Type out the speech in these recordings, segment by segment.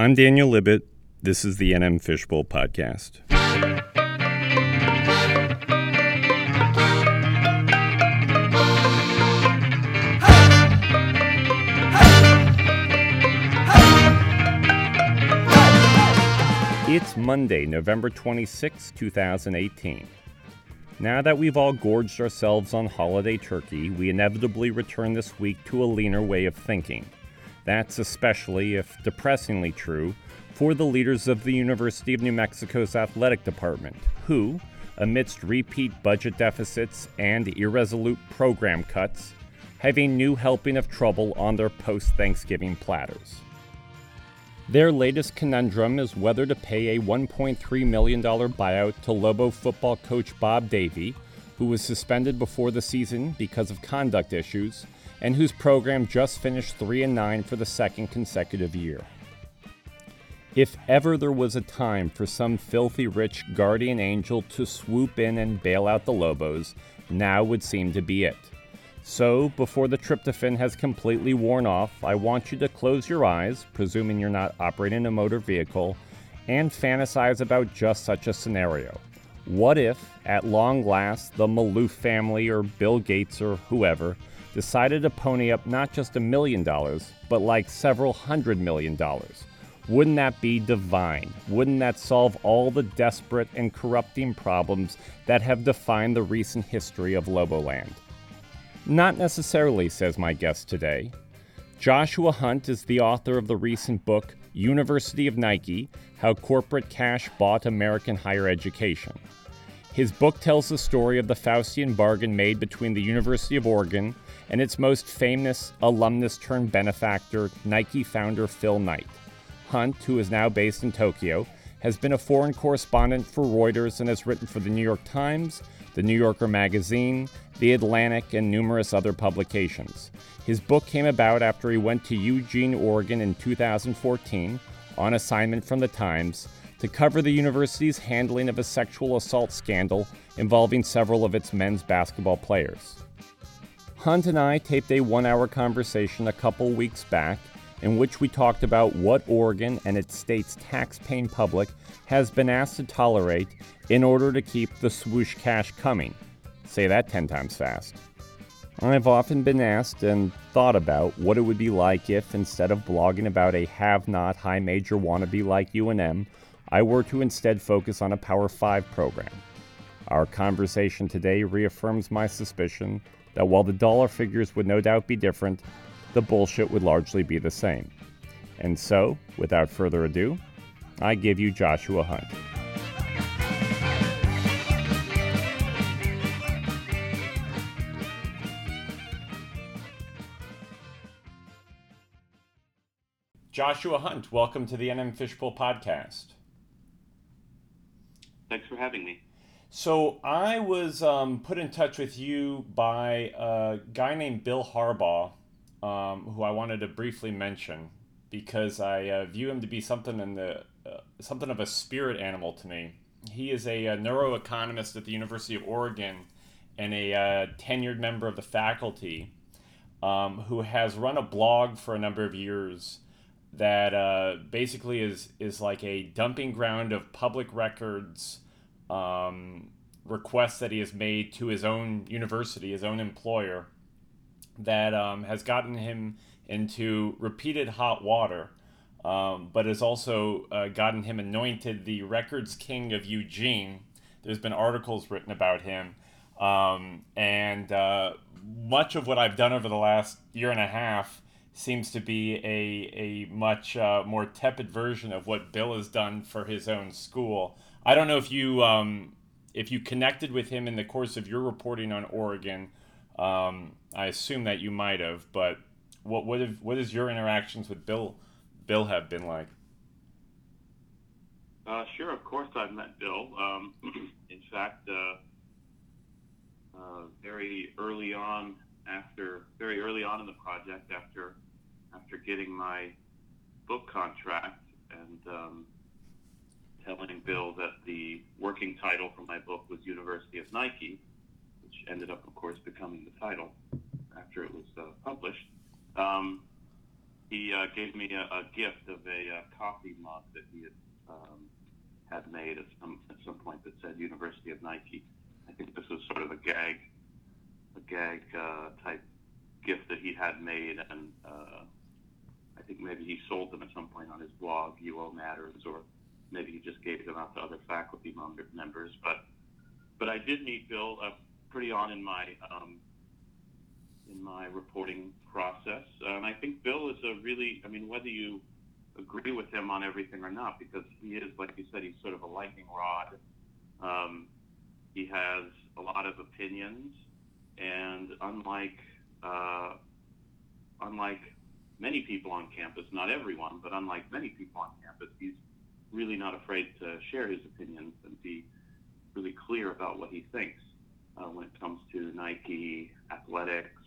I'm Daniel Libit. This is the NM Fishbowl Podcast. It's Monday, November 26, 2018. Now that we've all gorged ourselves on holiday turkey, we inevitably return this week to a leaner way of thinking. That's especially, if depressingly true, for the leaders of the University of New Mexico's athletic department, who, amidst repeat budget deficits and irresolute program cuts, have a new helping of trouble on their post Thanksgiving platters. Their latest conundrum is whether to pay a $1.3 million buyout to Lobo football coach Bob Davie, who was suspended before the season because of conduct issues, and whose program just finished 3 and 9 for the second consecutive year. If ever there was a time for some filthy rich guardian angel to swoop in and bail out the Lobos, now would seem to be it. So, before the tryptophan has completely worn off, I want you to close your eyes, presuming you're not operating a motor vehicle, and fantasize about just such a scenario. What if, at long last, the Maloof family or Bill Gates or whoever decided to pony up not just a million dollars, but like several hundred million dollars? Wouldn't that be divine? Wouldn't that solve all the desperate and corrupting problems that have defined the recent history of Loboland? Not necessarily, says my guest today. Joshua Hunt is the author of the recent book, University of Nike How Corporate Cash Bought American Higher Education. His book tells the story of the Faustian bargain made between the University of Oregon and its most famous alumnus turned benefactor, Nike founder Phil Knight. Hunt, who is now based in Tokyo, has been a foreign correspondent for Reuters and has written for the New York Times, the New Yorker magazine, the Atlantic, and numerous other publications. His book came about after he went to Eugene, Oregon in 2014 on assignment from the Times to cover the university's handling of a sexual assault scandal involving several of its men's basketball players. Hunt and I taped a one hour conversation a couple weeks back in which we talked about what Oregon and its state's tax paying public has been asked to tolerate in order to keep the swoosh cash coming. Say that 10 times fast. I've often been asked and thought about what it would be like if, instead of blogging about a have not high major wannabe like UNM, I were to instead focus on a Power 5 program. Our conversation today reaffirms my suspicion that while the dollar figures would no doubt be different, the bullshit would largely be the same. And so, without further ado, I give you Joshua Hunt. Joshua Hunt, welcome to the NM Fishbowl podcast. Thanks for having me. So I was um, put in touch with you by a guy named Bill Harbaugh, um, who I wanted to briefly mention because I uh, view him to be something in the uh, something of a spirit animal to me. He is a, a neuroeconomist at the University of Oregon and a uh, tenured member of the faculty um, who has run a blog for a number of years that uh, basically is is like a dumping ground of public records um, requests that he has made to his own university, his own employer, that um, has gotten him into repeated hot water, um, but has also uh, gotten him anointed the records king of Eugene. There's been articles written about him, um, and uh, much of what I've done over the last year and a half seems to be a, a much uh, more tepid version of what Bill has done for his own school. I don't know if you um, if you connected with him in the course of your reporting on Oregon. Um, I assume that you might have, but what what have, what is your interactions with Bill Bill have been like? Uh, sure, of course I've met Bill. Um, in fact, uh, uh, very early on, after very early on in the project, after after getting my book contract and um, telling Bill that the working title for my book was University of Nike, which ended up, of course, becoming the title after it was uh, published. Um, he uh, gave me a, a, gift of a uh, coffee mug that he had um, had made at some at some point that said University of Nike. I think this was sort of a gag, a gag uh, type gift that he had made, and uh, I think maybe he sold them at some point on his blog, UO Matters, or maybe he just gave them out to other faculty members. But but I did meet Bill uh, pretty on in my um, in my reporting process, and I think Bill is a really, I mean, whether you agree with him on everything or not, because he is, like you said, he's sort of a lightning rod. Um, he has a lot of opinions, and unlike uh, unlike many people on campus, not everyone, but unlike many people on campus, he's really not afraid to share his opinions and be really clear about what he thinks uh, when it comes to Nike, athletics,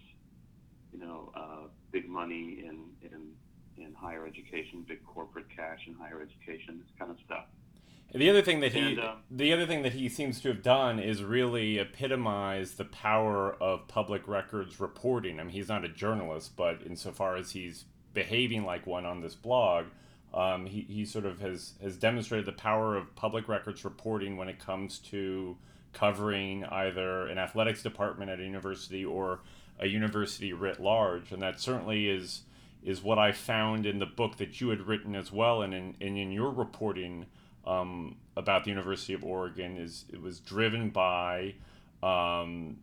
you know, uh, big money in, in, in higher education, big corporate cash in higher education, this kind of stuff. The other thing that he, and, um, the other thing that he seems to have done is really epitomize the power of public records reporting. I mean, he's not a journalist, but insofar as he's behaving like one on this blog, um, he, he sort of has, has demonstrated the power of public records reporting when it comes to covering either an athletics department at a university or a university writ large. And that certainly is is what I found in the book that you had written as well, and in, and in your reporting um, about the University of Oregon is it was driven by um,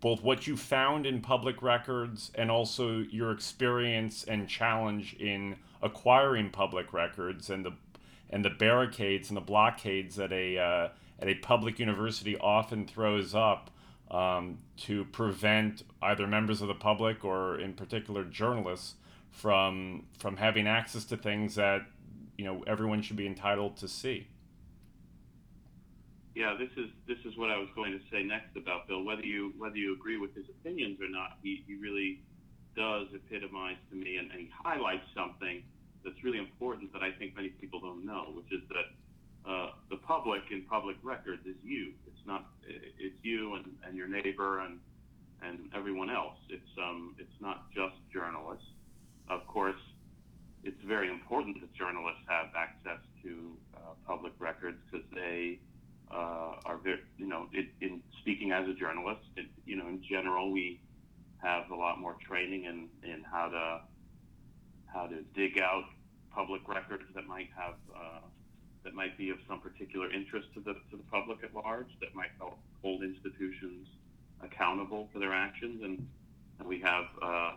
both what you found in public records and also your experience and challenge in acquiring public records and the and the barricades and the blockades that a uh, at a public university often throws up um, to prevent either members of the public or in particular journalists from from having access to things that you know everyone should be entitled to see. Yeah, this is this is what I was going to say next about Bill. Whether you whether you agree with his opinions or not, he, he really does epitomize to me, and, and he highlights something that's really important that I think many people don't know, which is that uh, the public in public records is you. It's not it's you and, and your neighbor and and everyone else. It's um it's not just journalists. Of course, it's very important that journalists have access to uh, public records because they uh, are very, you know, it, in speaking as a journalist, it, you know, in general, we have a lot more training in, in how to how to dig out public records that might have uh, that might be of some particular interest to the to the public at large, that might help hold institutions accountable for their actions, and, and we have, uh,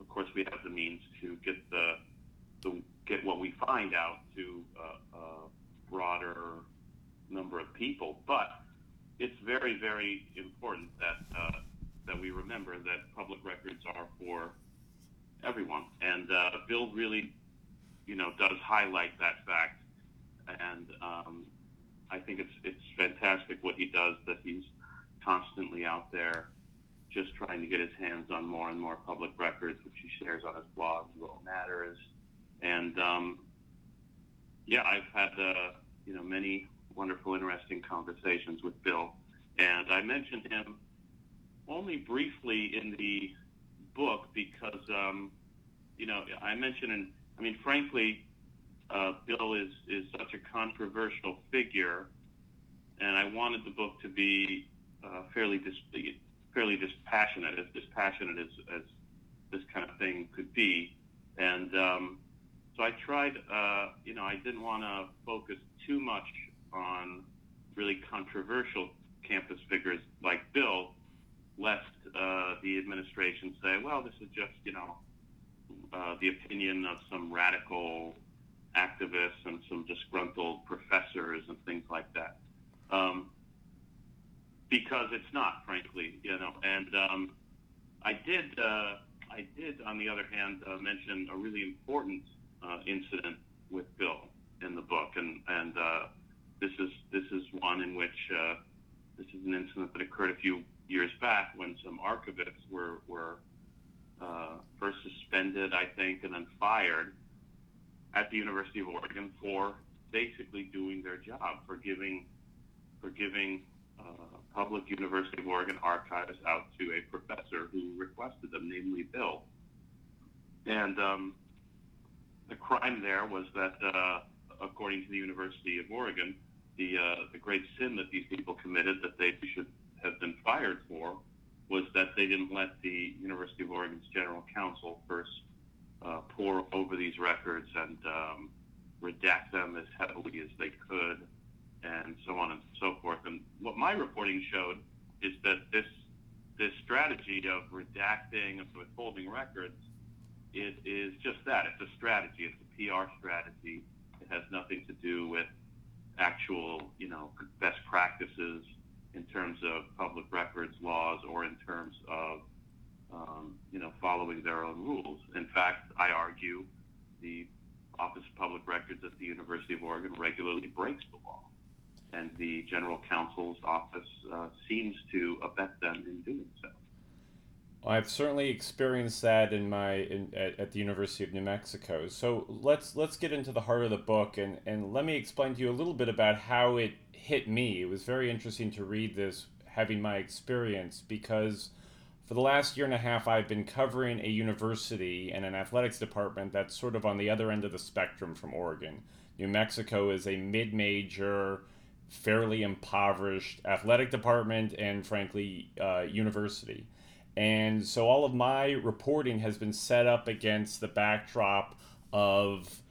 of course, we have the means to get the to get what we find out to a, a broader number of people. But it's very, very important that uh, that we remember that public records are for everyone. And uh, Bill really, you know, does highlight that fact. And um, I think it's it's fantastic what he does. That he's constantly out there, just trying to get his hands on more and more public records, which he shares on his blog, What Matters and um, yeah, I've had uh, you know many wonderful, interesting conversations with Bill, and I mentioned him only briefly in the book because um, you know I mentioned, and I mean, frankly, uh, Bill is is such a controversial figure, and I wanted the book to be uh, fairly dis- fairly dispassionate, as dispassionate as, as this kind of thing could be, and um, so I tried, uh, you know, I didn't want to focus too much on really controversial campus figures like Bill, lest uh, the administration say, well, this is just, you know, uh, the opinion of some radical activists and some disgruntled professors and things like that. Um, because it's not, frankly, you know. And um, I did, uh, I did, on the other hand, uh, mention a really important uh, incident with Bill in the book, and and uh, this is this is one in which uh, this is an incident that occurred a few years back when some archivists were were uh, first suspended, I think, and then fired at the University of Oregon for basically doing their job for giving for giving uh, public University of Oregon archives out to a professor who requested them, namely Bill. And um, the crime there was that, uh, according to the University of Oregon, the uh, the great sin that these people committed that they should have been fired for was that they didn't let the University of Oregon's general counsel first uh, pore over these records and um, redact them as heavily as they could, and so on and so forth. And what my reporting showed is that this this strategy of redacting and withholding records it is just that. It's a strategy. It's a PR strategy. It has nothing to do with actual, you know, best practices in terms of public records laws or in terms of, um, you know, following their own rules. In fact, I argue the Office of Public Records at the University of Oregon regularly breaks the law. And the General Counsel's office uh, seems to abet them in doing so. I've certainly experienced that in my in, at, at, the University of New Mexico. So let's let's get into the heart of the book and and let me explain to you a little bit about how it hit me. It was very interesting to read this, having my experience, because for the last year and a half I've been covering a university and an athletics department that's sort of on the other end of the spectrum from Oregon. New Mexico is a mid-major, fairly impoverished athletic department and frankly uh, university and so all of my reporting has been set up against the backdrop of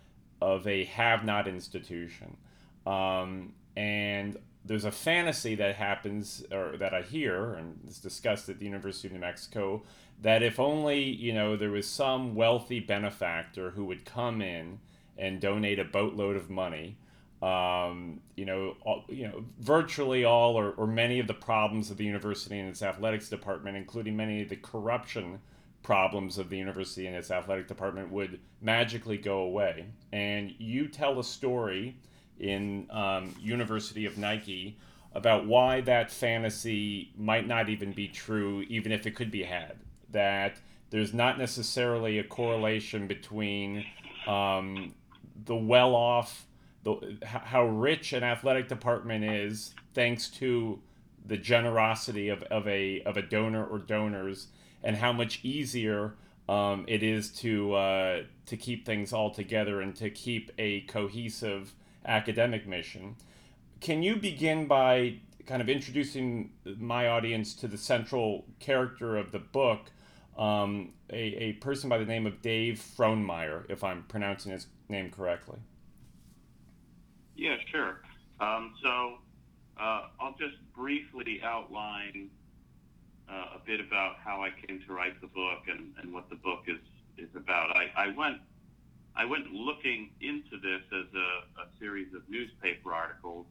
of a have-not institution. Um, and there's a fantasy that happens or that I hear and is discussed at the University of New Mexico that if only you know there was some wealthy benefactor who would come in and donate a boatload of money um, you know, all, you know, virtually all or, or many of the problems of the university and its athletics department, including many of the corruption problems of the university and its athletic department, would magically go away. And you tell a story in um, University of Nike about why that fantasy might not even be true, even if it could be had. That there's not necessarily a correlation between um, the well-off the how rich an athletic department is thanks to the generosity of, of a of a donor or donors and how much easier um, it is to uh, to keep things all together and to keep a cohesive academic mission. Can you begin by kind of introducing my audience to the central character of the book, um, a, a person by the name of Dave Frohnmayer, if I'm pronouncing his name correctly? Yeah, sure. Um, so uh, I'll just briefly outline uh, a bit about how I came to write the book and, and what the book is, is about. I, I went I went looking into this as a, a, series of newspaper articles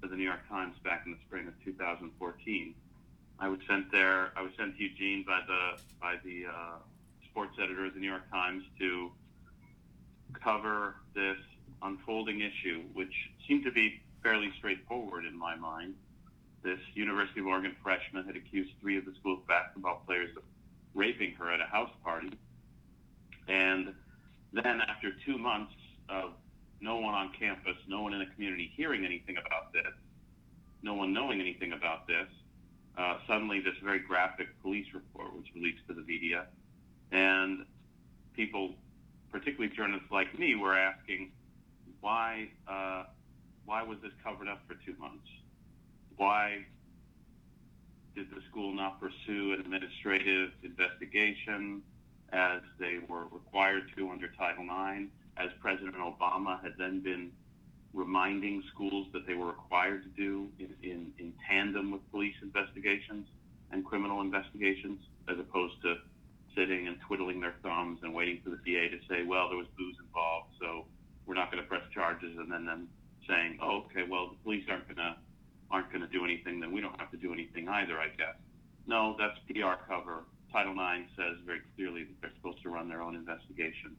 for the New York Times back in the spring of 2014. I was sent there. I was sent to Eugene by the by the uh, sports editor of the New York Times to cover this unfolding issue, which seemed to be fairly straightforward in my mind. This University of Oregon freshman had accused three of the school's basketball players of raping her at a house party. And then, after two months of no one on campus, no one in the community hearing anything about this, no one knowing anything about this, uh, suddenly this very graphic police report was released to the media. And people, particularly journalists like me, were asking, why uh, why was this covered up for two months? Why did the school not pursue an administrative investigation as they were required to under Title IX, as President Obama had then been reminding schools that they were required to do in, in, in tandem with police investigations and criminal investigations, as opposed to sitting and twiddling their thumbs and waiting for the DA to say, well, there was booze involved, so we're not going to press charges, and then them saying, oh, okay, well, the police aren't going to aren't going to do anything, then we don't have to do anything either, I guess. No, that's PR cover. Title IX says very clearly that they're supposed to run their own investigation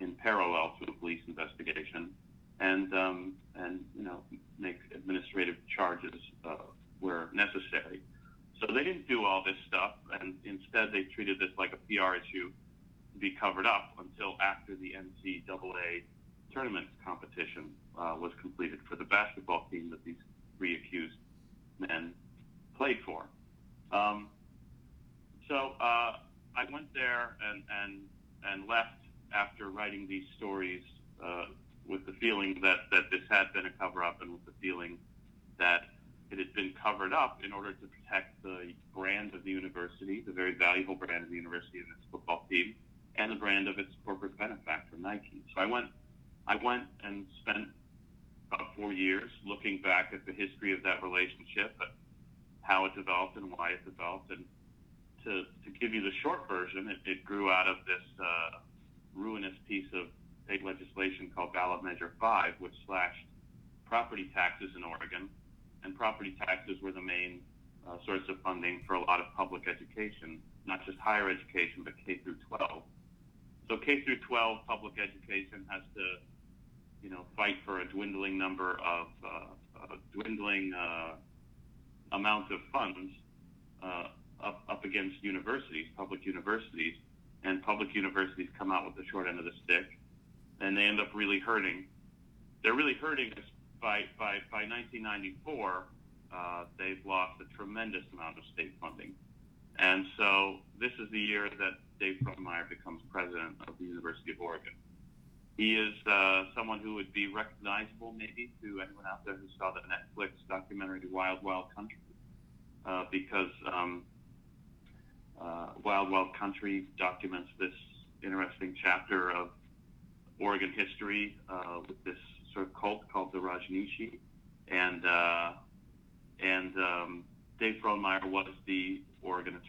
in parallel to a police investigation, and um, and you know make administrative charges uh, where necessary. So they didn't do all this stuff, and instead they treated this like a PR issue to be covered up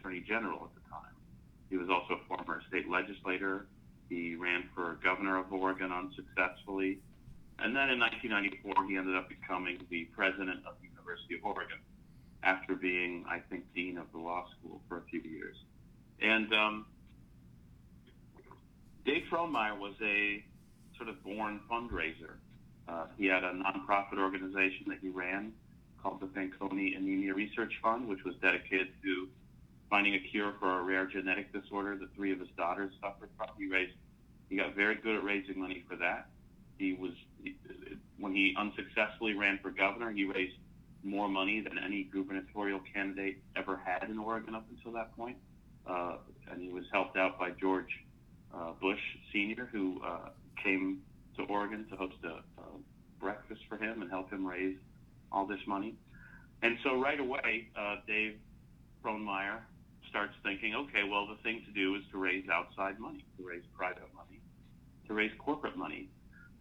Attorney General at the time. He was also a former state legislator. He ran for governor of Oregon unsuccessfully. And then in 1994, he ended up becoming the president of the University of Oregon after being, I think, dean of the law school for a few years. And um, Dave Frohnmayer was a sort of born fundraiser. Uh, he had a nonprofit organization that he ran called the Fanconi Anemia Research Fund, which was dedicated to finding a cure for a rare genetic disorder that three of his daughters suffered from. He raised, he got very good at raising money for that. He was, when he unsuccessfully ran for governor, he raised more money than any gubernatorial candidate ever had in Oregon up until that point. Uh, and he was helped out by George uh, Bush Sr., who uh, came to Oregon to host a, a breakfast for him and help him raise all this money. And so right away, uh, Dave Frohnmayer starts thinking, okay, well, the thing to do is to raise outside money, to raise private money, to raise corporate money.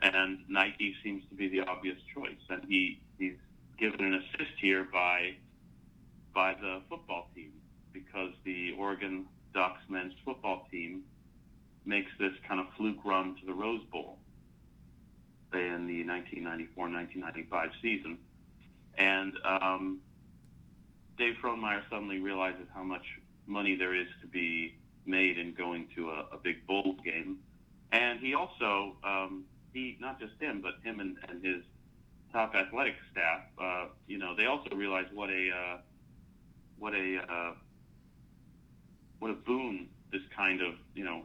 And Nike seems to be the obvious choice. And he, he's given an assist here by, by the football team because the Oregon Ducks men's football team makes this kind of fluke run to the Rose Bowl in the 1994-1995 season. And um, Dave Frohnmayer suddenly realizes how much money there is to be made in going to a, a big Bulls game. And he also, um, he not just him, but him and, and his top athletic staff, uh, you know, they also realize what a uh, what a uh, what a boon this kind of you know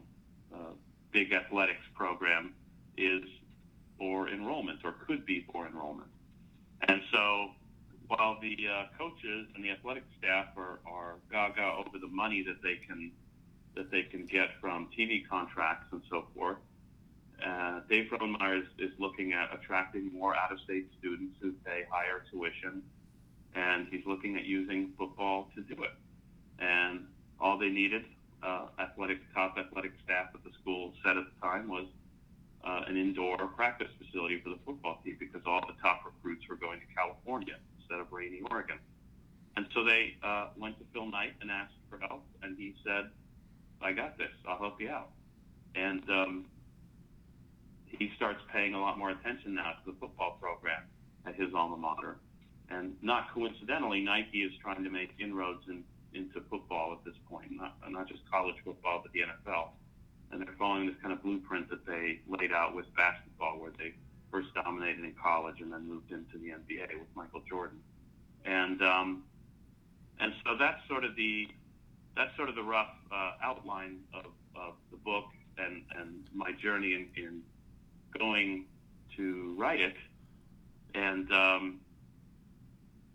uh, big athletics program is for enrollment or could be for enrollment. And so while the uh, coaches and the athletic staff are, are gaga over the money that they can that they can get from TV contracts and so forth, uh, Dave Frohnmayer is, is looking at attracting more out-of-state students who pay higher tuition, and he's looking at using football to do it. And all they needed, uh, athletic top athletic staff at the school said at the time was uh, an indoor practice facility for the football team because all the top recruits were going to California instead of rainy Oregon. And so they uh, went to Phil Knight and asked for help, and he said, "I got this. I'll help you out." And um, he starts paying a lot more attention now to the football program at his alma mater. And not coincidentally, Nike is trying to make inroads in, into football at this point, not, not just college football, but the NFL and they're following this kind of blueprint that they laid out with basketball, where they first dominated in college and then moved into the NBA with Michael Jordan, and um, and so that's sort of the that's sort of the rough uh, outline of, of the book and and my journey in, in going to write it, and um,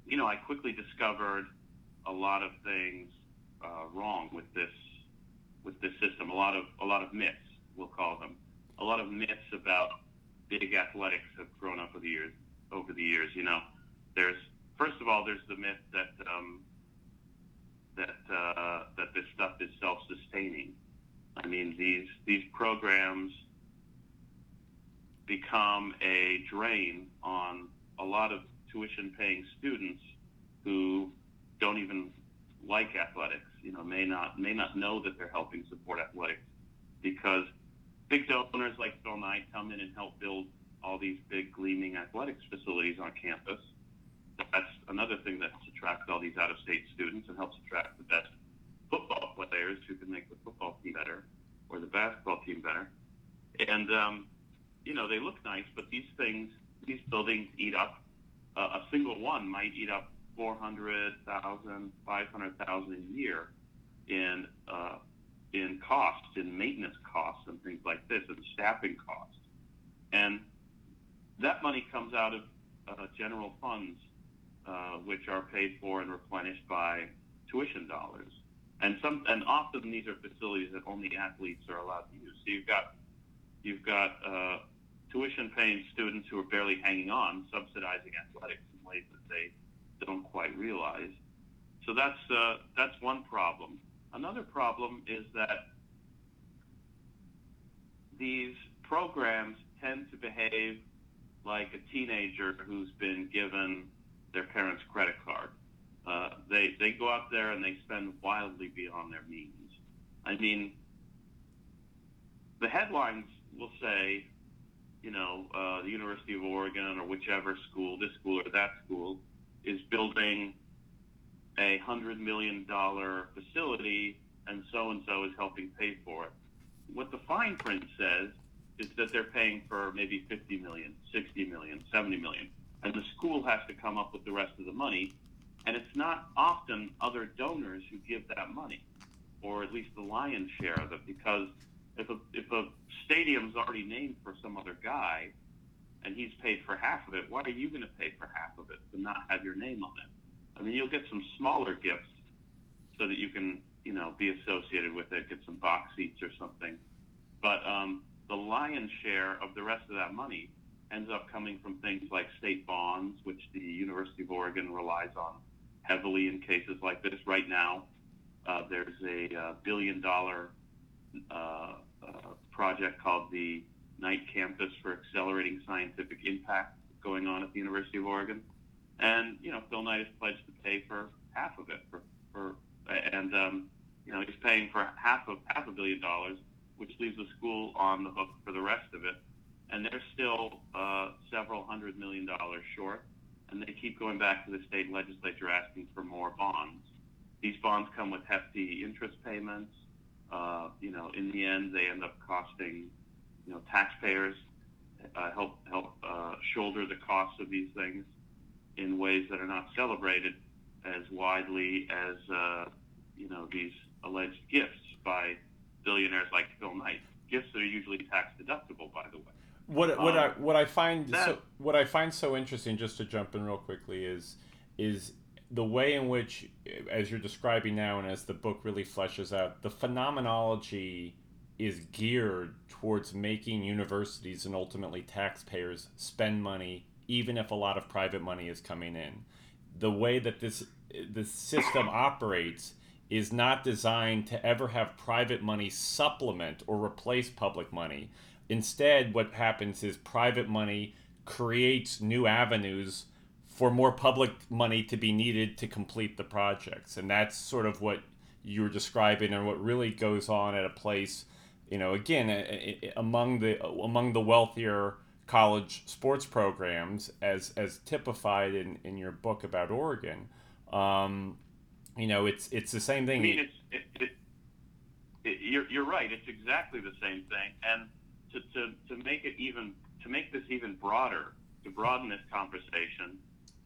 you know I quickly discovered a lot of things uh, wrong with this with this system. A lot of a lot of myths, we'll call them, a lot of myths about big athletics have grown up over the years. Over the years, you know, there's first of all, there's the myth that um, that uh, that this stuff is self-sustaining. I mean, these these programs become a drain on a lot of tuition-paying students who don't even like athletics. You know, may not may not know that they're helping support athletics because big donors like Phil Knight come in and help build all these big gleaming athletics facilities on campus. That's another thing that attracts all these out-of-state students and helps attract the best football players who can make the football team better or the basketball team better. And um, you know, they look nice, but these things, these buildings eat up. Uh, a single one might eat up 400,000, 500,000 a year in uh, in costs, in maintenance costs, and things like this, and staffing costs. And that money comes out of uh, general funds, uh, which are paid for and replenished by tuition dollars. And some, and often these are facilities that only athletes are allowed to use. So you've got, you've got uh, tuition-paying students who are barely hanging on, subsidizing athletics in ways that they don't quite realize. So that's uh, that's one problem. Another problem is that these programs tend to behave like a teenager who's been given their parents' credit card. Uh, they they go out there and they spend wildly beyond their means. I mean, the headlines will say, you know, uh, the University of Oregon or whichever school, this school or that school, is building a hundred million dollar facility and so and so is helping pay for it. What the fine print says is that they're paying for maybe 50 million, 60 million, 70 million, and the school has to come up with the rest of the money. And it's not often other donors who give that money, or at least the lion's share of it, because if a, if a stadium's already named for some other guy, and he's paid for half of it, why are you going to pay for half of it and not have your name on it? I mean, you'll get some smaller gifts so that you can, you know, be associated with it, get some box seats or something. But um, the lion's share of the rest of that money ends up coming from things like state bonds, which the University of Oregon relies on heavily in cases like this. Right now, uh, there's a uh, billion dollar uh, uh project called the Knight Campus for Accelerating Scientific Impact going on at the University of Oregon. And, you know, Phil Knight has pledged to pay for half of it. For, for And, um, you know, he's paying for half of half a billion dollars, which leaves the school on the hook for the rest of it. And they're still uh, several hundred million dollars short. And they keep going back to the state legislature asking for more bonds. These bonds come with hefty interest payments. Uh, you know, in the end, they end up costing you know, taxpayers uh, help help uh, shoulder the costs of these things in ways that are not celebrated as widely as uh, you know these alleged gifts by billionaires like Phil Knight. Gifts that are usually tax deductible, by the way. What what um, I what I find that, so, what I find so interesting, just to jump in real quickly, is is the way in which, as you're describing now, and as the book really fleshes out, the phenomenology is geared towards making universities and ultimately taxpayers spend money even if a lot of private money is coming in. The way that this the system operates is not designed to ever have private money supplement or replace public money. Instead, what happens is private money creates new avenues for more public money to be needed to complete the projects. And that's sort of what you're describing and what really goes on at a place you know, again, among the among the wealthier college sports programs, as as typified in, in your book about Oregon, um, you know, it's it's the same thing. I mean, it's, it, it, it, you're you're right. It's exactly the same thing, and to, to, to make it even to make this even broader, to broaden this conversation,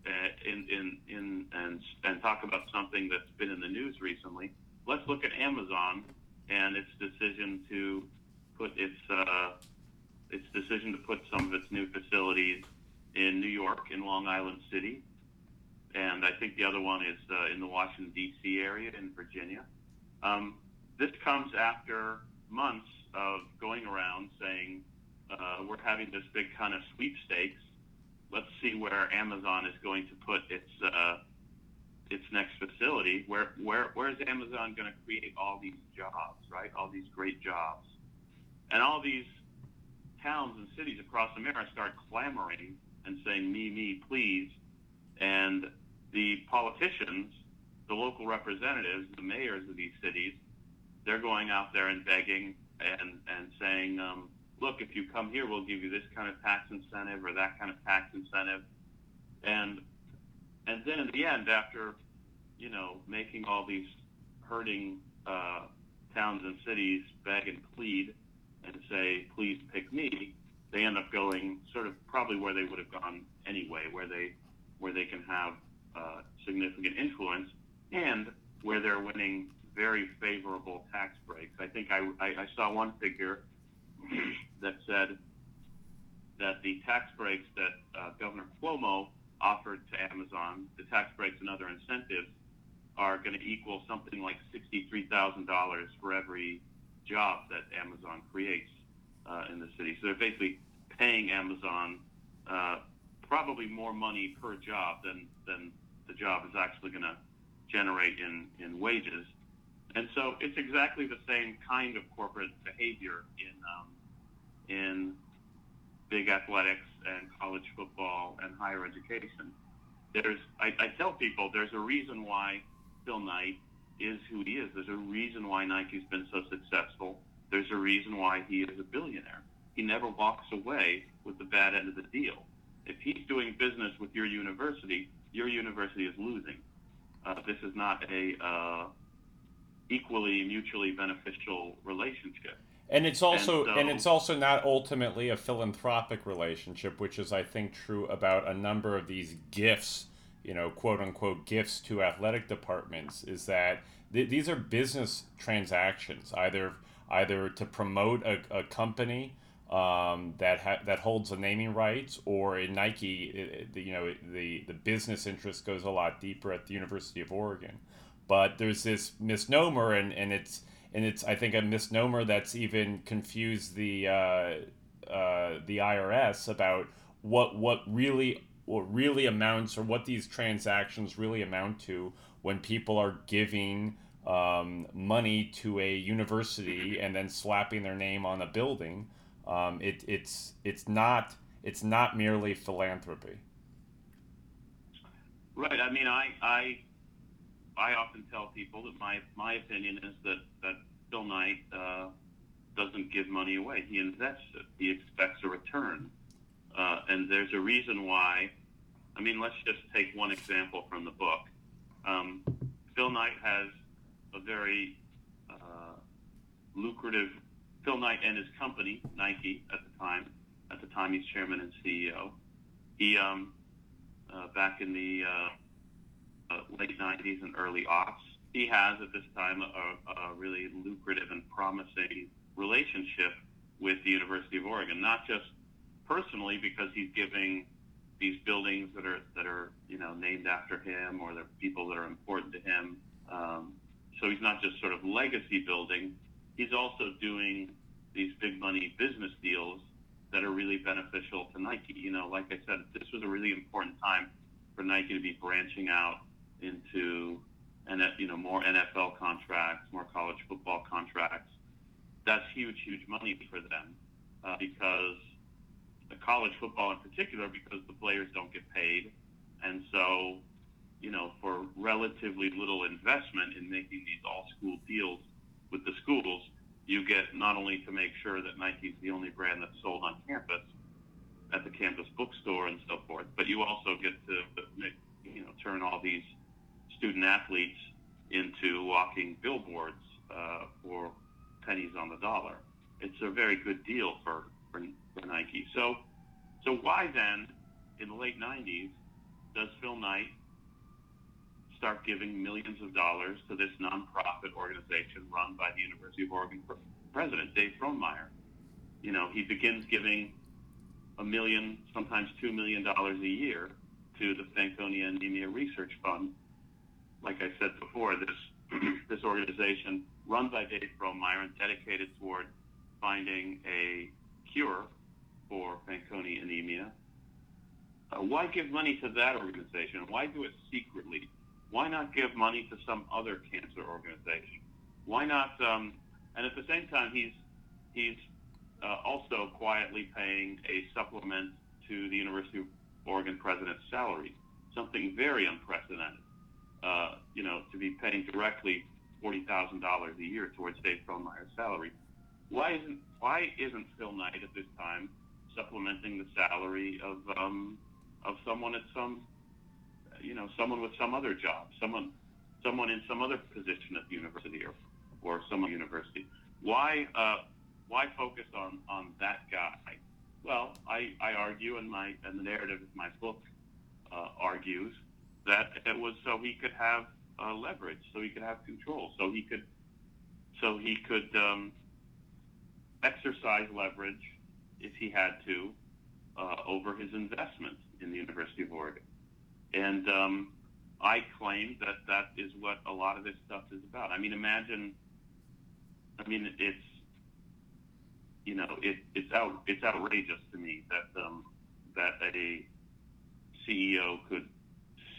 uh, in, in in and and talk about something that's been in the news recently. Let's look at Amazon and its decision to put its uh, its decision to put some of its new facilities in New York, in Long Island City, and I think the other one is uh, in the Washington D.C. area in Virginia. Um, this comes after months of going around saying uh, we're having this big kind of sweepstakes. Let's see where Amazon is going to put its uh, its next facility. Where where where is Amazon going to create all these jobs, right? All these great jobs, and all these towns and cities across America start clamoring and saying, "Me, me, please," and the politicians, the local representatives, the mayors of these cities, they're going out there and begging and and saying, um, "Look, if you come here, we'll give you this kind of tax incentive or that kind of tax incentive," and and then in the end, after you know making all these hurting uh, towns and cities beg and plead and say, "Please pick me," they end up going sort of probably where they would have gone anyway, where they where they can have uh, significant influence and where they're winning very favorable tax breaks. I think I, I, I saw one figure that said that the tax breaks that uh, Governor Cuomo offered to Amazon, the tax breaks and other incentives, are going to equal something like $63,000 for every job that Amazon creates uh, in the city. So they're basically paying Amazon uh, probably more money per job than, than the job is actually going to generate in, in wages. And so it's exactly the same kind of corporate behavior in, um, in big athletics and college football and higher education. There's, I, I tell people there's a reason why Phil Knight is who he is. There's a reason why Nike's been so successful. There's a reason why he is a billionaire. He never walks away with the bad end of the deal. If he's doing business with your university, your university is losing. Uh, this is not a uh, equally mutually beneficial relationship. And it's also and, so, and, it's also not ultimately a philanthropic relationship, which is I think true about a number of these gifts, you know, quote unquote gifts to athletic departments. Is that th- these are business transactions, either either to promote a, a company um, that ha- that holds the naming rights, or in Nike, it, you know, the the business interest goes a lot deeper at the University of Oregon. But there's this misnomer, and, and it's and it's I think a misnomer that's even confused the uh, uh, the IRS about what what really what really amounts or what these transactions really amount to when people are giving um, money to a university and then slapping their name on a building. Um, it, it's it's not it's not merely philanthropy. Right. I mean, I I I often tell people that my my opinion is that that Phil Knight uh, doesn't give money away. He invests it. He expects a return, uh, and there's a reason why. I mean, let's just take one example from the book. Um, Phil Knight has a very uh, lucrative. Phil Knight and his company, Nike, at the time. At the time, he's chairman and CEO. He um, uh, back in the uh, uh, late 90s and early aughts. He has at this time a, a really lucrative and promising relationship with the University of Oregon, not just personally because he's giving these buildings that are that are you know named after him or the people that are important to him. Um, so he's not just sort of legacy building. He's also doing these big money business deals that are really beneficial to Nike. You know, like I said, this was a really important time for Nike to be branching out into and you know more NFL contracts, more college football contracts. That's huge, huge money for them uh, because college football in particular, because the players don't get paid, and so you know for relatively little investment in making these all-school deals with the schools, you get not only to make sure that Nike's the only brand that's sold on campus at the campus bookstore and so forth, but you also get to you know turn all these student athletes into walking billboards uh, for pennies on the dollar. It's a very good deal for, for, Nike. So, so why then, in the late 90s, does Phil Knight start giving millions of dollars to this nonprofit organization run by the University of Oregon president, Dave Frohnmayer? You know, he begins giving a million, sometimes two million dollars a year to the Fanconi Anemia Research Fund like I said before, this this organization run by Dave Frohnmayer and dedicated toward finding a cure for Fanconi anemia. Uh, why give money to that organization? Why do it secretly? Why not give money to some other cancer organization? Why not? Um, and at the same time, he's he's uh, also quietly paying a supplement to the University of Oregon president's salary, something very unprecedented. Uh, you know, to be paying directly forty thousand dollars a year towards Dave Frohnmayer's salary. Why isn't why isn't Phil Knight at this time supplementing the salary of um, of someone at some you know someone with some other job, someone someone in some other position at the university or or some university? Why uh, why focus on on that guy? Well, I, I argue, and my and the narrative of my book uh, argues that it was so he could have uh, leverage, so he could have control, so he could so he could um, exercise leverage if he had to uh, over his investment in the University of Oregon. And um, I claim that that is what a lot of this stuff is about. I mean, imagine. I mean, it's you know, it, it's out it's outrageous to me that um, that a CEO could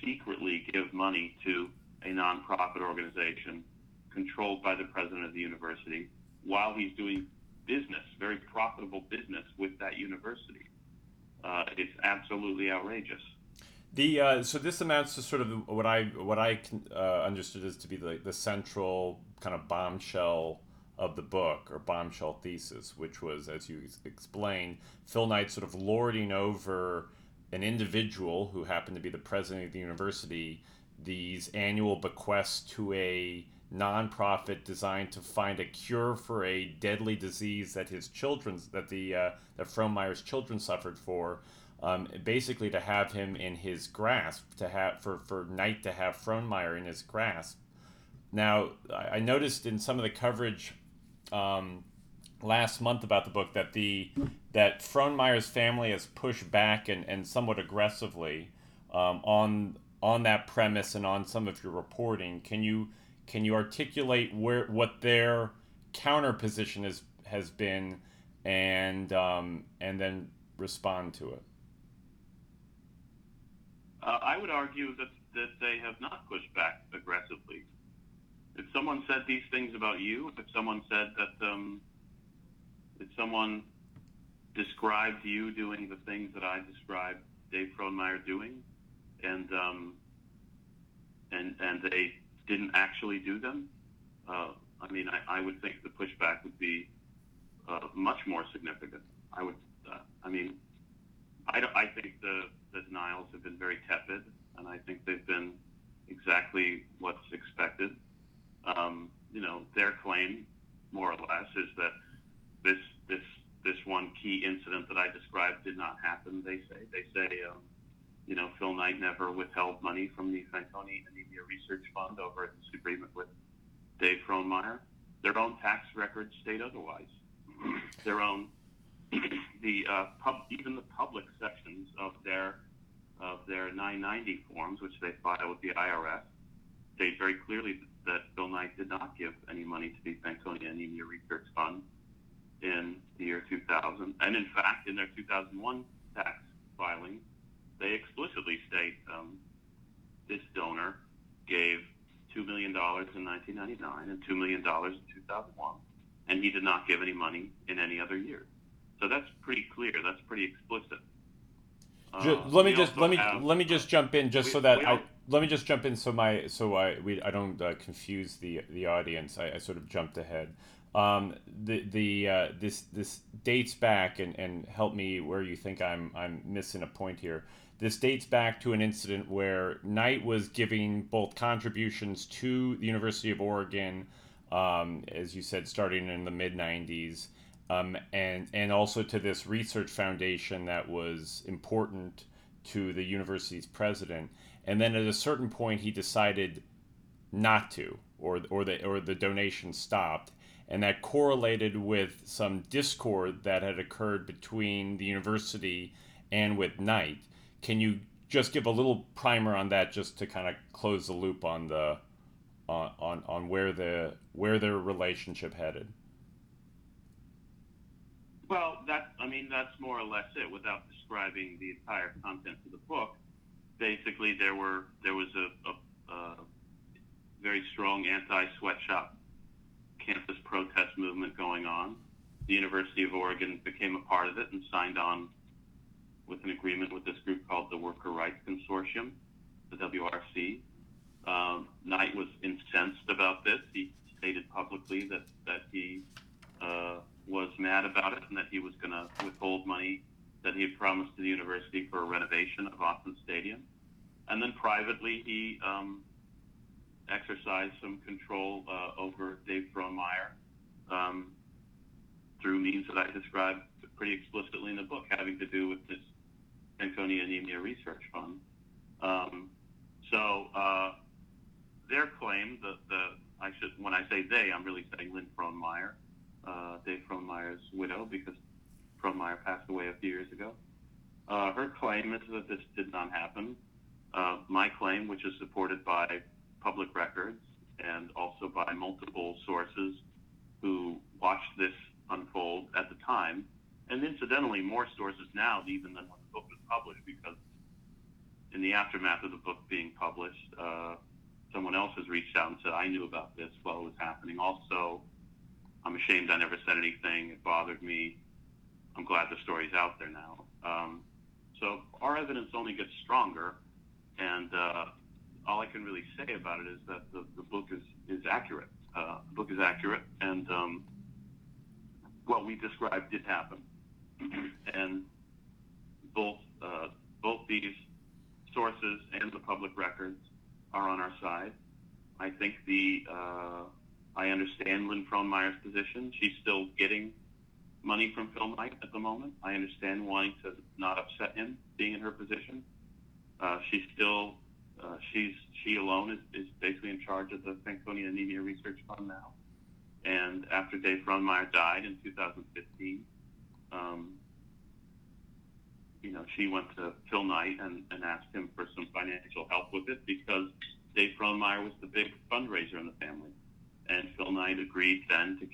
secretly give money to a nonprofit organization controlled by the president of the university while he's doing business, very profitable business with that university. Uh, it's absolutely outrageous. The uh, so this amounts to sort of what I what I uh, understood as to be the, the central kind of bombshell of the book or bombshell thesis, which was, as you explained, Phil Knight sort of lording over an individual who happened to be the president of the university these annual bequests to a nonprofit designed to find a cure for a deadly disease that his children that the uh, that Frohnmayer's children suffered for. Um, basically, to have him in his grasp, to have for for Knight to have Frohnmayer in his grasp. Now, I noticed in some of the coverage um, last month about the book that the that Frohnmayer's family has pushed back and, and somewhat aggressively um, on on that premise and on some of your reporting. Can you can you articulate where what their counter position is has been, and um, and then respond to it? Uh, I would argue that that they have not pushed back aggressively. If someone said these things about you, if someone said that, um, if someone described you doing the things that I described Dave Frohnmayer doing, and um, and and they didn't actually do them, uh, I mean, I, I, would think the pushback would be uh, much more significant. I would, uh, I mean, I, I think the, the denials have been very tepid, and I think they've been exactly what's expected. Um, you know, their claim, more or less, is that this this this one key incident that I described did not happen. They say they you know, Phil Knight never withheld money from the Fanconi Anemia Research Fund over his agreement with Dave Frohnmayer. Their own tax records state otherwise. their own, the uh, pub, even the public sections of their of their 990 forms, which they file with the IRS, state very clearly that Phil Knight did not give any money to the Fanconi Anemia Research Fund in the year 2000, and in fact, in their 2001 tax filing they explicitly state um, this donor gave $2 million in 1999 and $2 million in 2001, and he did not give any money in any other year. So that's pretty clear. That's pretty explicit. Uh, let me just let me have, let me just jump in just we, so that I let me just jump in so my so I we I don't uh, confuse the the audience. I, I, sort of jumped ahead. Um, the the uh, this this dates back and, and help me where you think I'm I'm missing a point here. This dates back to an incident where Knight was giving both contributions to the University of Oregon, um, as you said, starting in the mid 90s, um, and, and also to this research foundation that was important to the university's president. And then at a certain point, he decided not to, or, or, the, or the donation stopped and that correlated with some discord that had occurred between the university and with Knight. Can you just give a little primer on that, just to kind of close the loop on the on on, on where the where their relationship headed? Well, that I mean that's more or less it. Without describing the entire content of the book, basically there were there was a, a, a very strong anti-sweatshop campus protest movement going on. The University of Oregon became a part of it and signed on with an agreement with this group called the Worker Rights Consortium, the WRC.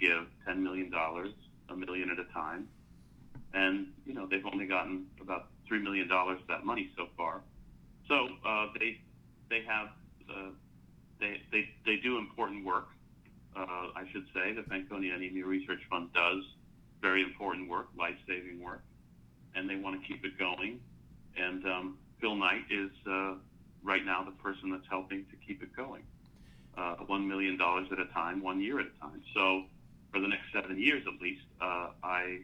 Give $10 million, a million at a time. And, you know, they've only gotten about $3 million of that money so far. So uh, they, they have, uh, they, they, they do important work. Uh, I should say the Fanconi Anemia Research Fund does very important work, life-saving work, and they want to keep it going. And um, Phil Knight is uh, right now the person that's helping to keep it going uh, $1 million at a time, one year at a time. So for the next seven years at least, uh, I,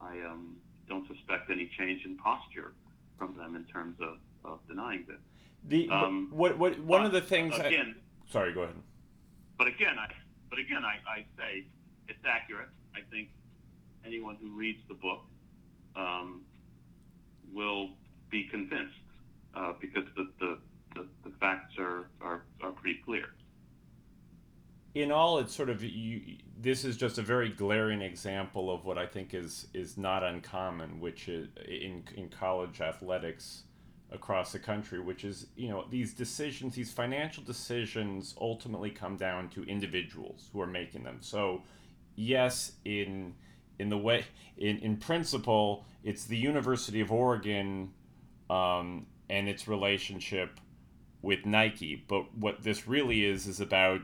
I um, don't suspect any change in posture from them in terms of, of denying this. The um, what what one of the things again. I, sorry, go ahead. But again, I but again I, I say it's accurate. I think anyone who reads the book um, will be convinced uh, because the, the the, the facts are, are, are pretty clear. In all, it's sort of you. This is just a very glaring example of what I think is is not uncommon, which is in in college athletics across the country, which is you know these decisions, these financial decisions, ultimately come down to individuals who are making them. So, yes, in in the way in in principle, it's the University of Oregon um, and its relationship with Nike. But what this really is is about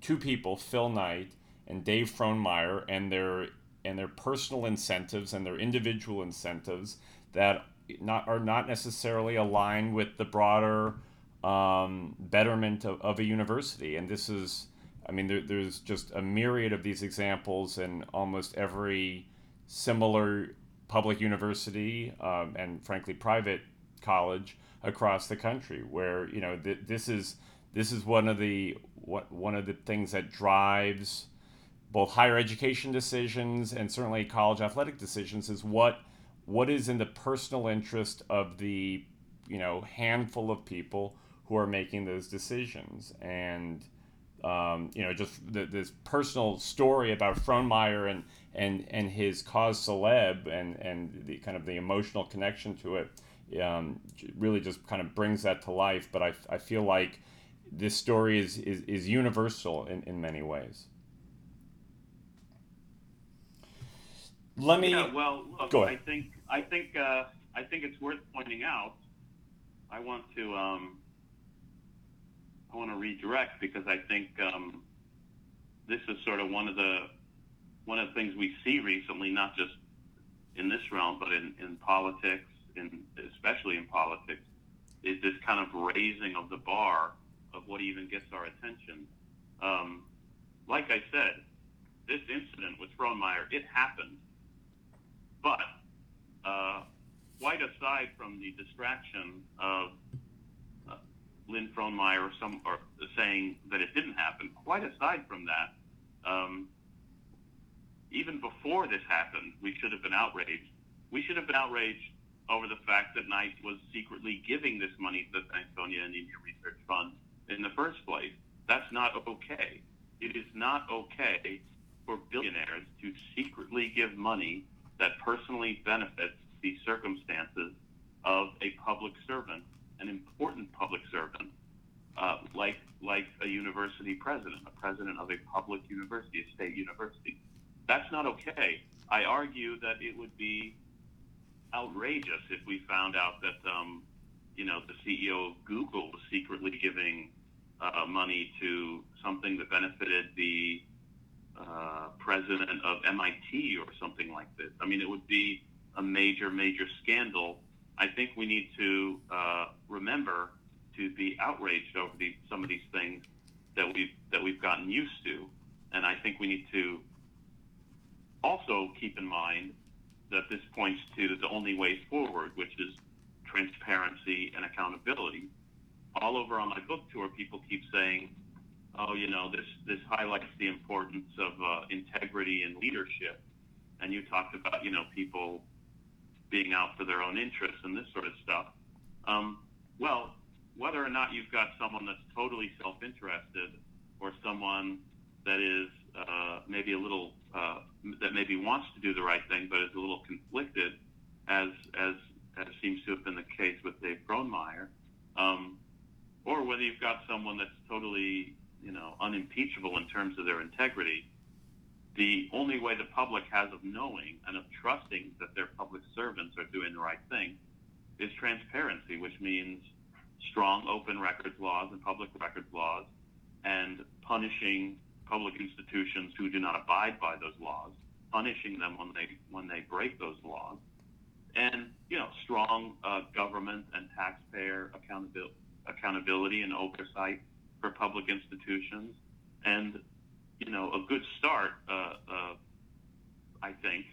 two people, Phil Knight and Dave Frohnmayer, and their and their personal incentives and their individual incentives that not are not necessarily aligned with the broader um, betterment of, of a university. And this is, I mean, there, there's just a myriad of these examples in almost every similar public university um, and frankly private college across the country where you know th- this is this is one of the what one of the things that drives both higher education decisions and certainly college athletic decisions is what what is in the personal interest of the you know handful of people who are making those decisions and um, you know just the, this personal story about Frohnmayer and and and his cause celeb and and the kind of the emotional connection to it um, really just kind of brings that to life. But I, I feel like this story is, is, is universal in, in many ways. Let me. Yeah, well, look, Go ahead. I think I think uh, I think it's worth pointing out. I want to um, I want to redirect because I think um, this is sort of one of the one of the things we see recently, not just in this realm, but in, in politics, in especially in politics, is this kind of raising of the bar of what even gets our attention. Um, like I said, this incident with Frohnmayer, it happened, but uh, quite aside from the distraction of uh, Lynn Frohnmayer or some or saying that it didn't happen, quite aside from that, um, even before this happened, we should have been outraged. We should have been outraged over the fact that NICE was secretly giving this money to the Fanconi Anemia Research Fund in the first place. That's not okay. It is not okay for billionaires to secretly give money that personally benefits the circumstances of a public servant, an important public servant, uh, like like a university president, a president of a public university, a state university. That's not okay. I argue that it would be outrageous if we found out that, um, you know, the CEO of Google was secretly giving uh, money to something that benefited the uh, president of MIT or something like this. I mean, it would be a major, major scandal. I think we need to uh, remember to be outraged over these, some of these things that we've that we've gotten used to, and I think we need to also keep in mind that this points to the only way forward, which is transparency and accountability. All over on my book tour, people keep saying, "Oh, you know, this this highlights the importance of uh, integrity and leadership." And you talked about, you know, people being out for their own interests and this sort of stuff. Um, well, whether or not you've got someone that's totally self-interested or someone that is uh, maybe a little uh, that maybe wants to do the right thing but is a little conflicted, as as as seems to have been the case with Dave Frohnmayer, um, or whether you've got someone that's totally you know unimpeachable in terms of their integrity. The only way the public has of knowing and of trusting that their public servants are doing the right thing is transparency, which means strong open records laws and public records laws and punishing public institutions who do not abide by those laws, punishing them when they when they break those laws, and you know strong uh, government and taxpayer accountability accountability and oversight for public institutions, and you know a good start, uh, uh, I think,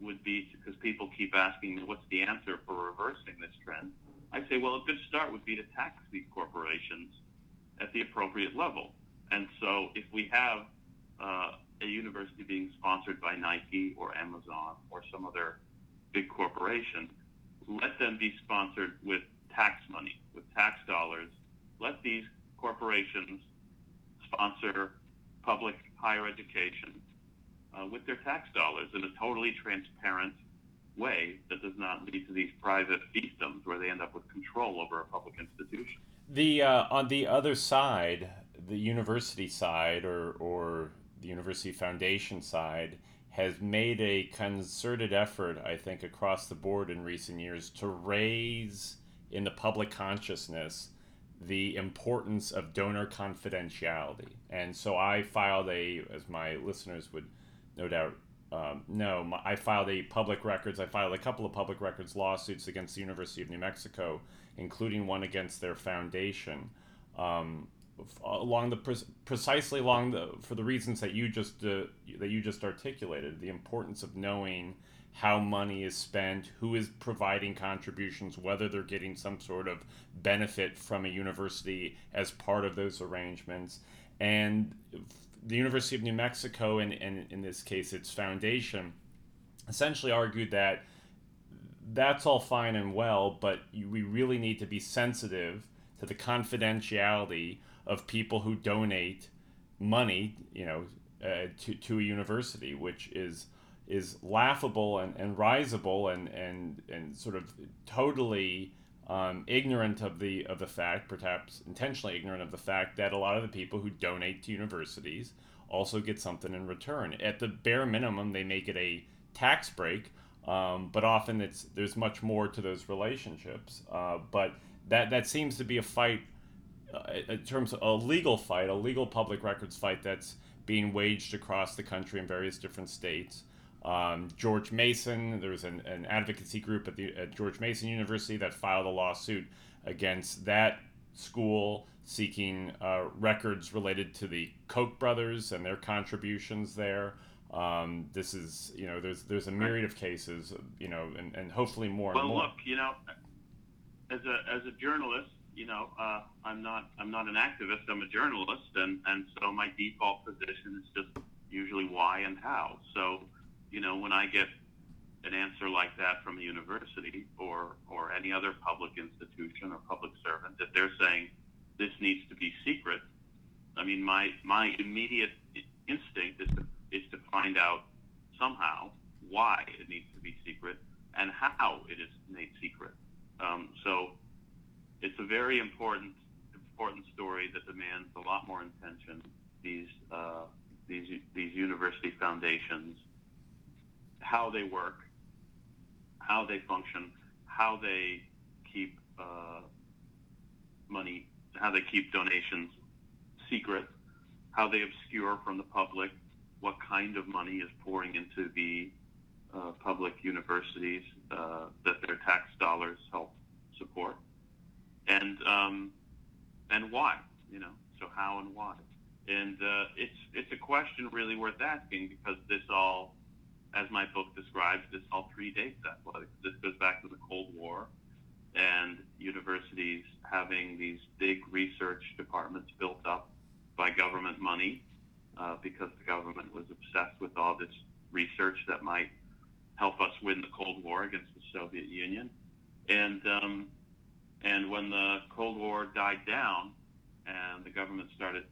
would be because people keep asking me what's the answer for reversing this trend I say, well, a good start would be to tax these corporations at the appropriate level. And so if we have uh, a university being sponsored by Nike or Amazon or some other big corporation, let them be sponsored with tax money, with tax dollars. Let these corporations sponsor public higher education uh, with their tax dollars in a totally transparent way that does not lead to these private fiefdoms where they end up with control over a public institution. The uh, on the other side, the university side or or the university foundation side has made a concerted effort, I think, across the board in recent years to raise in the public consciousness the importance of donor confidentiality. And so I filed a, as my listeners would no doubt um, no, my, I filed a public records. I filed a couple of public records lawsuits against the University of New Mexico, including one against their foundation, um, along the pre- precisely along the for the reasons that you just uh, that you just articulated. The importance of knowing how money is spent, who is providing contributions, whether they're getting some sort of benefit from a university as part of those arrangements, and the University of New Mexico, and, and in this case its foundation, essentially argued that that's all fine and well, but we really need to be sensitive to the confidentiality of people who donate money, you know, uh, to, to a university, which is is laughable and, and risible and, and, and sort of totally um, ignorant of the of the fact, perhaps intentionally ignorant of the fact that a lot of the people who donate to universities also get something in return. At the bare minimum, they make it a tax break. Um, but often it's there's much more to those relationships. Uh, but that that seems to be a fight uh, in terms of a legal fight, a legal public records fight that's being waged across the country in various different states. Um, George Mason, there was an, an advocacy group at, the, at George Mason University that filed a lawsuit against that school seeking uh, records related to the Koch brothers and their contributions there. Um, this is, you know, there's there's a myriad of cases, you know, and, and hopefully more well, more. look, you know, as a as a journalist, you know, uh, I'm not I'm not an activist. I'm a journalist, and and so my default position is just usually why and how. So, you know, when I get an answer like that from a university or or any other public institution or public servant, that they're saying this needs to be secret, I mean, my my immediate instinct is to is to find out somehow why it needs to be secret and how it is made secret. Um, so it's a very important important story that demands a lot more attention. These uh, these these university foundations, how they work, how they function, how they keep uh, money, how they keep donations secret, how they obscure from the public what kind of money is pouring into the uh, public universities uh, that their tax dollars help support, and um, and why, you know, so how and why, and uh, it's it's a question really worth asking because this all, as my book describes, this all predates athletics. This goes back to the Cold War, and universities having these big research departments built up by government money uh, because the government was obsessed with all this research that might help us win the Cold War against the Soviet Union. And um, and when the Cold War died down and the government started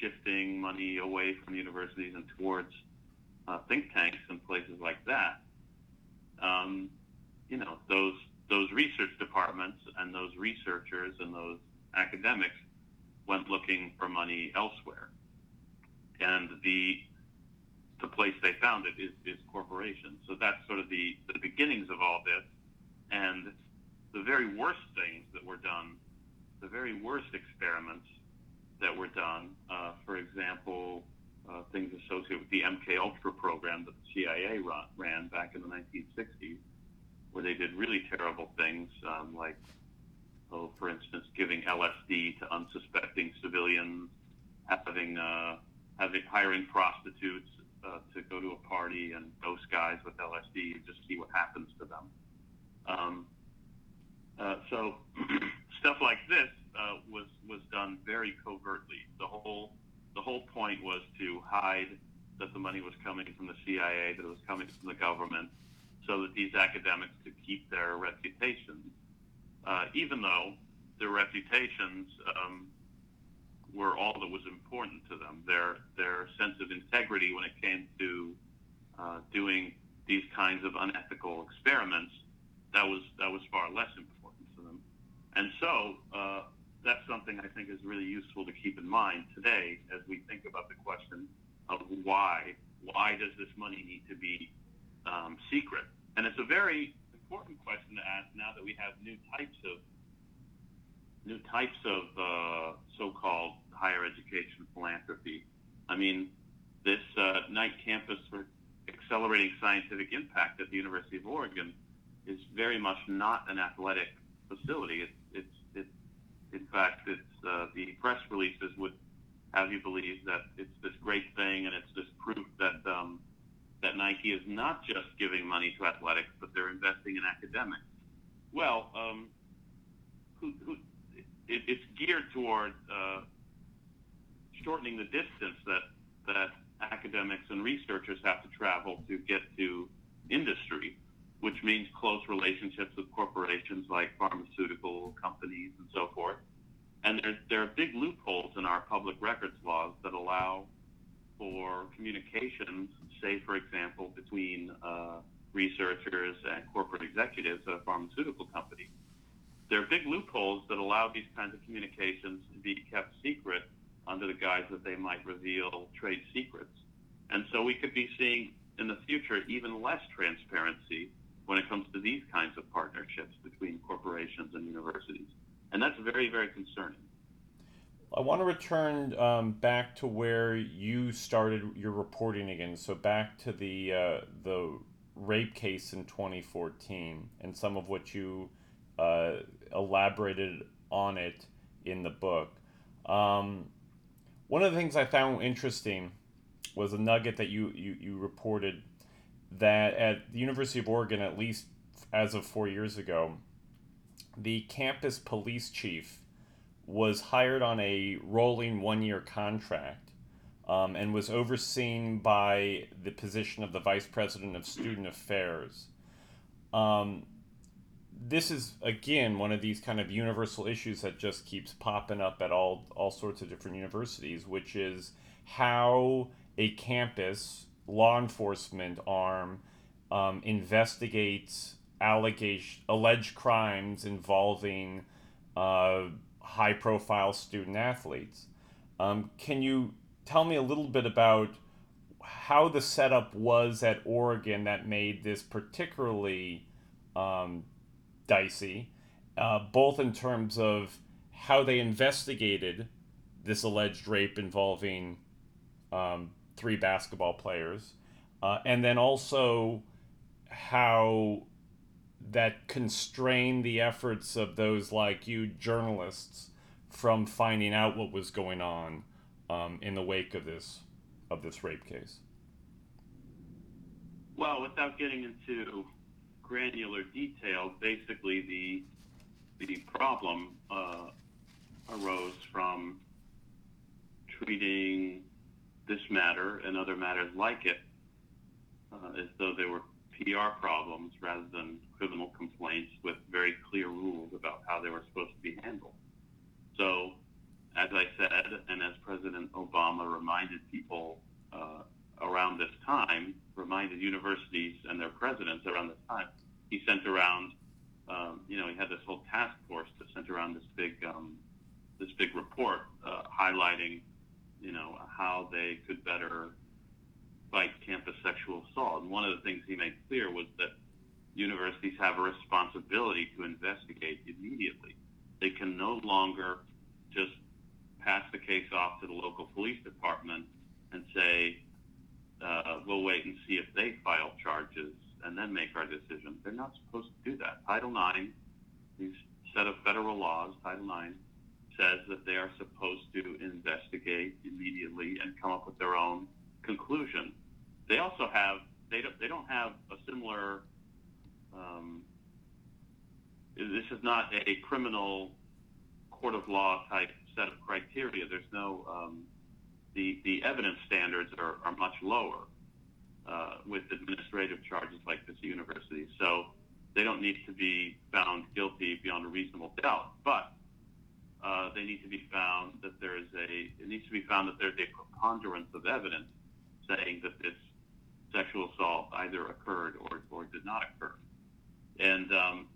shifting money away from universities and towards uh, think tanks and places like that, um, you know, those those research departments and those researchers and those academics went looking for money elsewhere and the the place they found it is, is corporations. So that's sort of the, the beginnings of all this. And the very worst things that were done, the very worst experiments that were done, uh, for example, uh, things associated with the MK Ultra program that the CIA run, ran back in the 1960s, where they did really terrible things, um, like, oh, for instance, giving LSD to unsuspecting civilians, having uh, having hiring prostitutes uh, to go to a party and dose guys with LSD and just see what happens to them. Um, uh, so stuff like this uh, was was done very covertly. The whole the whole point was to hide that the money was coming from the CIA, that it was coming from the government, so that these academics could keep their reputations, uh, even though their reputations um, were all that was important to them. Their their sense of integrity when it came to uh, doing these kinds of unethical experiments that was that was far less important to them. And so uh, that's something I think is really useful to keep in mind today as we think about the question of why why does this money need to be um, secret? And it's a very important question to ask now that we have new types of new types of uh, so-called higher education philanthropy. I mean, this uh, Knight campus for accelerating scientific impact at the University of Oregon is very much not an athletic facility. It's, it's in fact, it's uh, the press releases would have you believe that it's this great thing and it's this proof that um, that Nike is not just giving money to athletics, but they're investing in academics. Well, um, who, who, it, it's geared toward uh, shortening the distance that that academics and researchers have to travel to get to industry, which means close relationships with corporations like pharmaceutical companies and so forth. And there, there are big loopholes in our public records laws that allow for communications, say, for example, between uh, researchers and corporate executives at a pharmaceutical company there are big loopholes that allow these kinds of communications to be kept secret under the guise that they might reveal trade secrets. And so we could be seeing in the future even less transparency when it comes to these kinds of partnerships between corporations and universities. And that's very, very concerning. I want to return um, back to where you started your reporting again. So back to the uh, the rape case in 2014 and some of what you uh, elaborated on it in the book. Um, one of the things I found interesting was a nugget that you, you, you reported that at the University of Oregon, at least as of four years ago, the campus police chief was hired on a rolling one year contract um, and was overseen by the position of the vice president of student affairs. Um, this is again one of these kind of universal issues that just keeps popping up at all all sorts of different universities, which is how a campus law enforcement arm um, investigates allegation alleged crimes involving uh, high profile student athletes. Um, can you tell me a little bit about how the setup was at Oregon that made this particularly um, dicey, uh, both in terms of how they investigated this alleged rape involving um, three basketball players, uh, and then also how that constrained the efforts of those like you journalists from finding out what was going on um, in the wake of this of this rape case. Well, without getting into granular detail, basically the the problem uh, arose from treating this matter and other matters like it uh, as though they were PR problems rather than criminal complaints with very clear rules about how they were supposed to be handled. So, as I said, and as President Obama reminded people uh, around this time, reminded universities and their presidents around this time, he sent around, um, you know, he had this whole task force that sent around this big, um, this big report uh, highlighting, you know, how they could better fight campus sexual assault. And one of the things he made clear was that universities have a responsibility to investigate immediately. They can no longer just pass the case off to the local police department and say, uh, we'll wait and see if they file charges and then make our decision. They're not supposed to do that. Title IX, these set of federal laws, Title IX, says that they are supposed to investigate immediately and come up with their own conclusion. They also have they don't they don't have a similar. Um, this is not a criminal court of law type set of criteria. There's no um, the the evidence standards are, are much lower uh, with administrative charges like this university. So they don't need to be found guilty beyond a reasonable doubt, but uh, they need to be found that there is a it needs to be found that there's a preponderance of evidence saying that this sexual assault either occurred or, or did not occur. And um,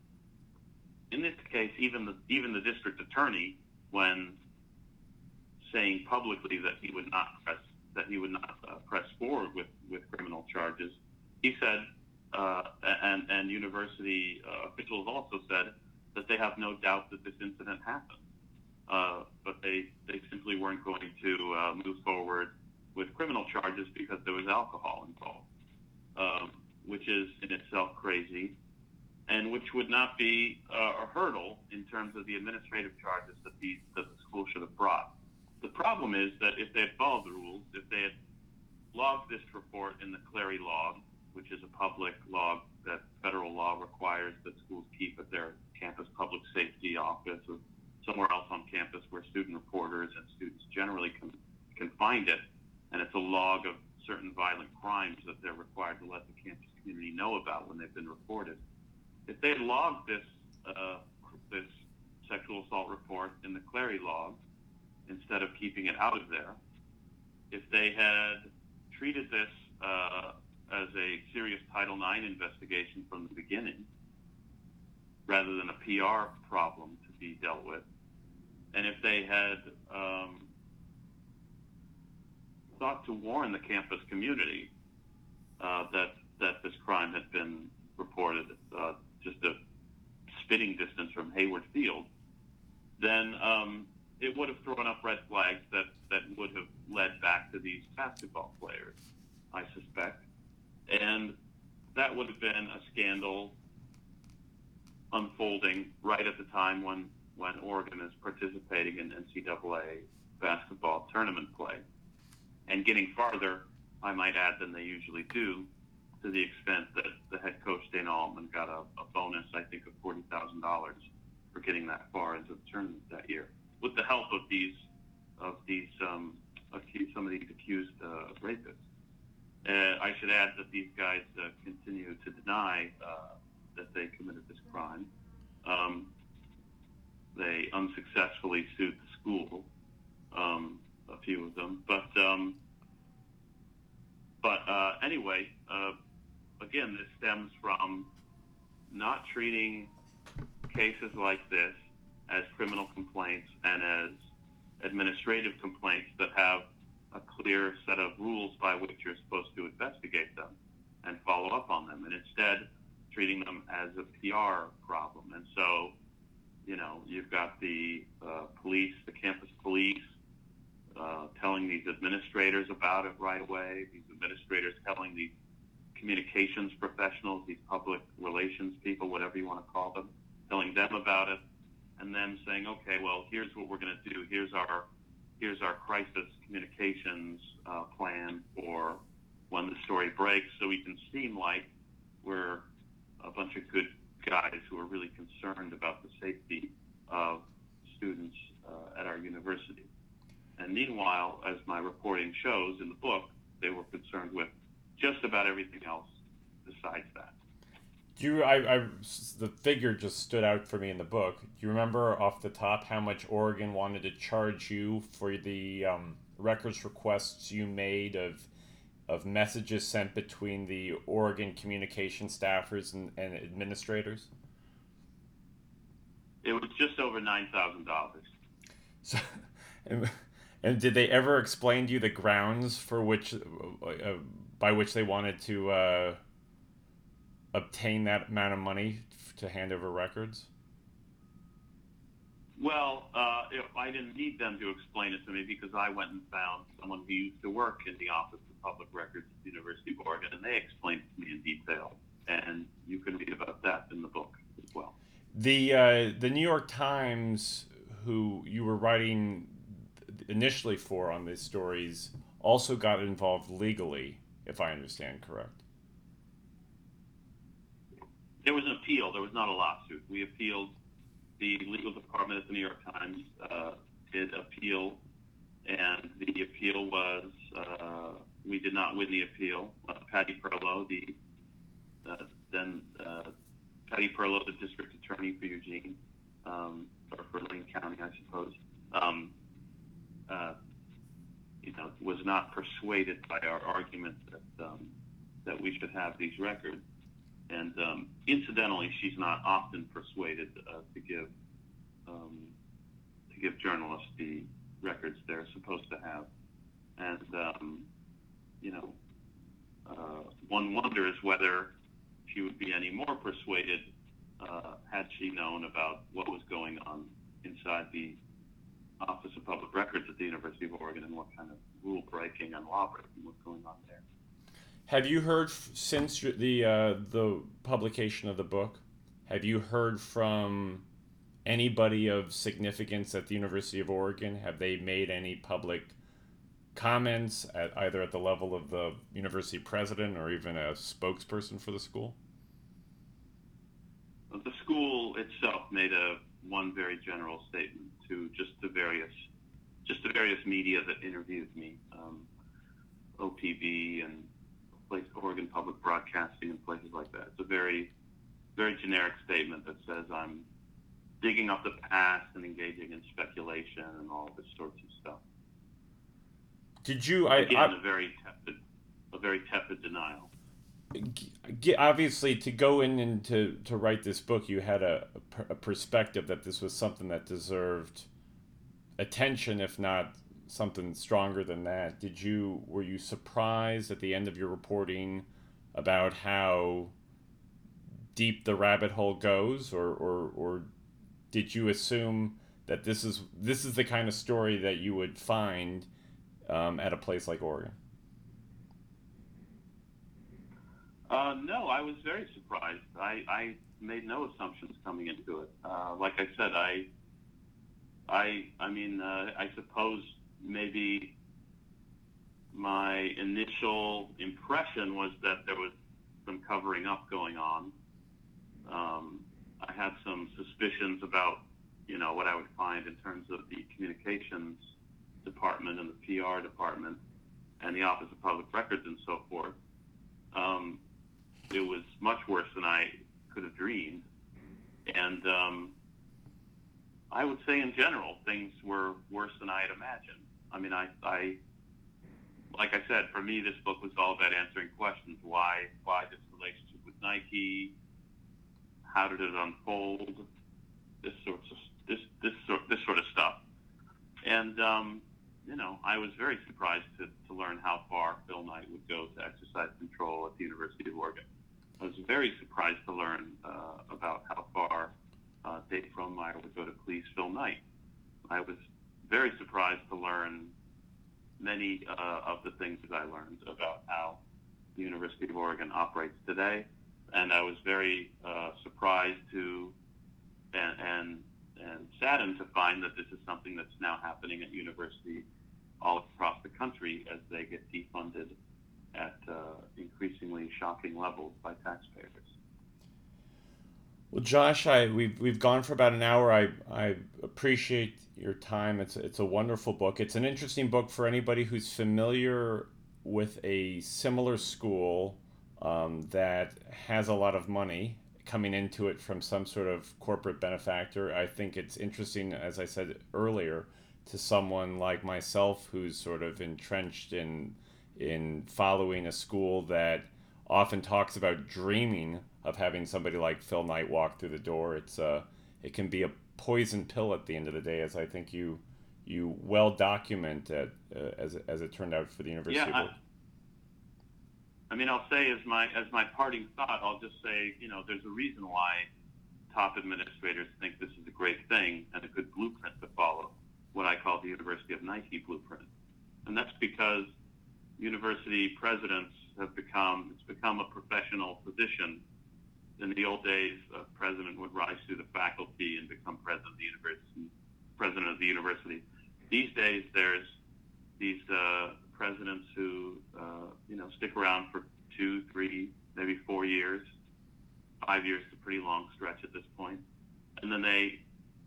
in this case, even the even the district attorney, when saying publicly that he would not press that he would not uh, press forward with, with criminal charges. He said, uh, and, and university uh, officials also said that they have no doubt that this incident happened, uh, but they, they simply weren't going to uh, move forward with criminal charges because there was alcohol involved, um, which is in itself crazy and which would not be uh, a hurdle in terms of the administrative charges that the, that the school should have brought. The problem is that if they had followed the rules, if they had logged this report in the Clery log, which is a public log that federal law requires that schools keep at their campus public safety office or somewhere else on campus where student reporters and students generally can, can find it. And it's a log of certain violent crimes that they're required to let the campus community know about when they've been reported. If they logged this, uh, this sexual assault report in the Clery log, instead of keeping it out of there. If they had treated this uh, as a serious Title IX investigation from the beginning, rather than a PR problem to be dealt with, and if they had um, thought to warn the campus community uh, that that this crime had been reported uh, just a spitting distance from Hayward Field, then um, it would have thrown up red flags that, that would have led back to these basketball players, I suspect. And that would have been a scandal unfolding right at the time when, when Oregon is participating in NCAA basketball tournament play and getting farther, I might add, than they usually do, to the extent that the head coach Dana Altman got a, a bonus, I think, of forty thousand dollars for getting that far into the tournament that year, with the help of these of these um, accused, some of these accused uh, rapists. Uh, I should add that these guys uh, continue to deny uh, that they committed this crime. Um, they unsuccessfully sued the school, um, a few of them, but um, but uh, anyway, uh, again, this stems from not treating cases like this as criminal complaints and as administrative complaints that have a clear set of rules by which you're supposed to investigate them and follow up on them, and instead treating them as a PR problem. And so, you know, you've got the uh, police, the campus police, uh, telling these administrators about it right away, these administrators telling these communications professionals, these public relations people, whatever you want to call them, telling them about it, and then saying, okay, well, here's what we're going to do. Here's our here's our crisis communications uh, plan for when the story breaks, so we can seem like we're a bunch of good guys who are really concerned about the safety of students uh, at our university. And meanwhile, as my reporting shows in the book, they were concerned with just about everything else besides that. Do you, I, I, the figure just stood out for me in the book. Do you remember off the top how much Oregon wanted to charge you for the um, records requests you made of, of messages sent between the Oregon communication staffers and, and administrators? It was just over nine thousand dollars. So, and, and, did they ever explain to you the grounds for which, uh, uh by which they wanted to? Uh, obtain that amount of money to hand over records? Well, uh, I didn't need them to explain it to me because I went and found someone who used to work in the Office of Public Records at the University of Oregon, and they explained it to me in detail. And you can read about that in the book as well. The uh, the New York Times, who you were writing initially for on these stories, also got involved legally, if I understand correct. There was an appeal. There was not a lawsuit. We appealed. The legal department at the New York Times uh, did appeal, and the appeal was uh, we did not win the appeal. Uh, Patty Perlow, the uh, then uh, Patty Perlow, the district attorney for Eugene um, or for Lane County, I suppose, um, uh, you know, was not persuaded by our argument that um, that we should have these records. And um, incidentally, she's not often persuaded uh, to give um, to give journalists the records they're supposed to have. And um, you know, uh, one wonders whether she would be any more persuaded uh, had she known about what was going on inside the Office of Public Records at the University of Oregon and what kind of rule breaking and law breaking was going on there. Have you heard since the uh, the publication of the book? Have you heard from anybody of significance at the University of Oregon? Have they made any public comments at either at the level of the university president or even a spokesperson for the school? The school itself made a one very general statement to just the various just the various media that interviewed me, um, OPB and place Oregon Public Broadcasting and places like that. It's a very, very generic statement that says I'm digging up the past and engaging in speculation and all this sorts of stuff. Did you? I, Again, I, a very tepid, a very tepid denial. Obviously, to go in and to, to write this book, you had a, a perspective that this was something that deserved attention, if not something stronger than that. Did you were you surprised at the end of your reporting about how deep the rabbit hole goes, or, or, or did you assume that this is this is the kind of story that you would find um, at a place like Oregon? Uh, no, I was very surprised. I, I made no assumptions coming into it. Uh, like I said, I, I, I mean, uh, I suppose maybe my initial impression was that there was some covering up going on. Um, I had some suspicions about, you know, what I would find in terms of the communications department and the PR department and the Office of Public Records and so forth. Um, it was much worse than I could have dreamed. And um, I would say, in general, things were worse than I had imagined. I mean, I, I, like I said, for me, this book was all about answering questions: why, why this relationship with Nike? How did it unfold? This sorts of this this sort this sort of stuff. And um, you know, I was very surprised to, to learn how far Phil Knight would go to exercise control at the University of Oregon. I was very surprised to learn uh, about how far uh, Dave Frohnmayer would go to please Phil Knight. I was very surprised to learn many uh, of the things that I learned about how the University of Oregon operates today, and I was very uh, surprised to and, and and saddened to find that this is something that's now happening at university all across the country as they get defunded at uh, increasingly shocking levels by taxpayers. Well, Josh, I we've we've gone for about an hour. I I appreciate your time. It's it's a wonderful book. It's an interesting book for anybody who's familiar with a similar school um, that has a lot of money coming into it from some sort of corporate benefactor. I think it's interesting, as I said earlier, to someone like myself who's sort of entrenched in in following a school that often talks about dreaming of having somebody like Phil Knight walk through the door. It's uh, it can be a poison pill at the end of the day, as I think you you well document at, uh, as as it turned out for the University yeah, of I mean, I'll say as my as my parting thought, I'll just say, you know, there's a reason why top administrators think this is a great thing and a good blueprint to follow, what I call the University of Nike blueprint, and that's because university presidents have become it's become a professional position. In the old days, a president would rise through the faculty and become president of the university. President of the university. These days, there's these uh, presidents who uh, you know stick around for two, three, maybe four years. Five years is a pretty long stretch at this point, and then they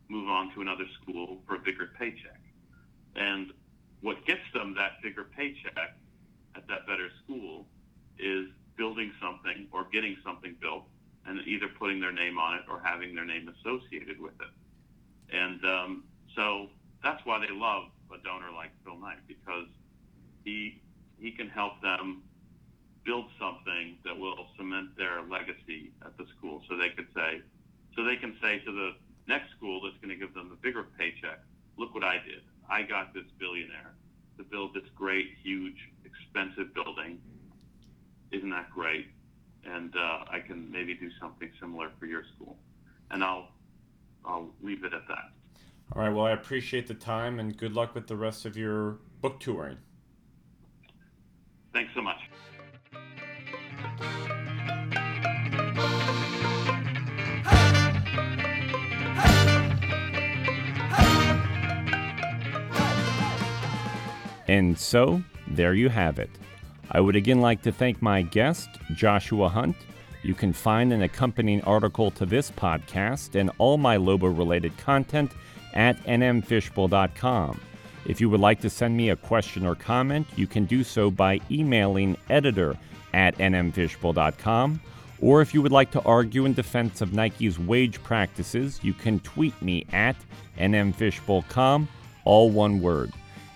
move on to another school for a bigger paycheck. And what gets them that bigger paycheck at that better school is building something or getting something built and either putting their name on it or having their name associated with it. And um, so that's why they love a donor like Phil Knight because he he can help them build something that will cement their legacy at the school. So they could say, so they can say to the next school that's going to give them a bigger paycheck, look what I did. I got this billionaire to build this great, huge, expensive building. Isn't that great? And uh, I can maybe do something similar for your school. And I'll I'll leave it at that. All right. Well, I appreciate the time and good luck with the rest of your book touring. Thanks so much. And so, there you have it. I would again like to thank my guest, Joshua Hunt. You can find an accompanying article to this podcast and all my Lobo related content at nmfishbowl.com. If you would like to send me a question or comment, you can do so by emailing editor at nmfishbowl.com. Or if you would like to argue in defense of Nike's wage practices, you can tweet me at nmfishbowl.com, all one word.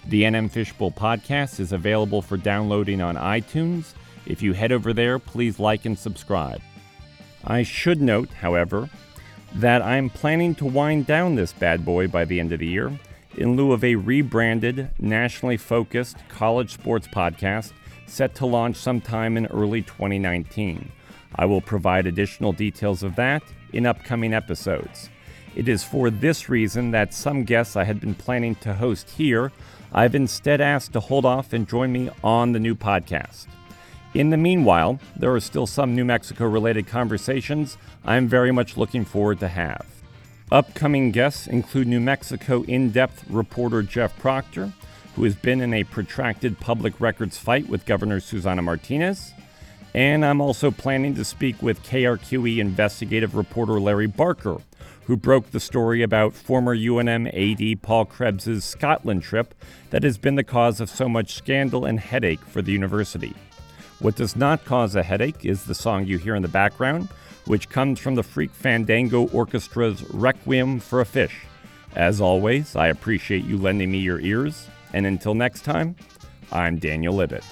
The NM Fishbowl podcast is available for downloading on iTunes. If you head over there, please like and subscribe. I should note, however, that I'm planning to wind down this bad boy by the end of the year in lieu of a rebranded, nationally focused college sports podcast set to launch sometime in early 2019. I will provide additional details of that in upcoming episodes. It is for this reason that some guests I had been planning to host here, I've instead asked to hold off and join me on the new podcast. In the meanwhile, there are still some New Mexico related conversations I'm very much looking forward to have. Upcoming guests include New Mexico in depth reporter Jeff Proctor, who has been in a protracted public records fight with Governor Susana Martinez. And I'm also planning to speak with KRQE investigative reporter Larry Barker, who broke the story about former UNM AD Paul Krebs' Scotland trip that has been the cause of so much scandal and headache for the university. What does not cause a headache is the song you hear in the background, which comes from the Freak Fandango Orchestra's Requiem for a Fish. As always, I appreciate you lending me your ears, and until next time, I'm Daniel Libit.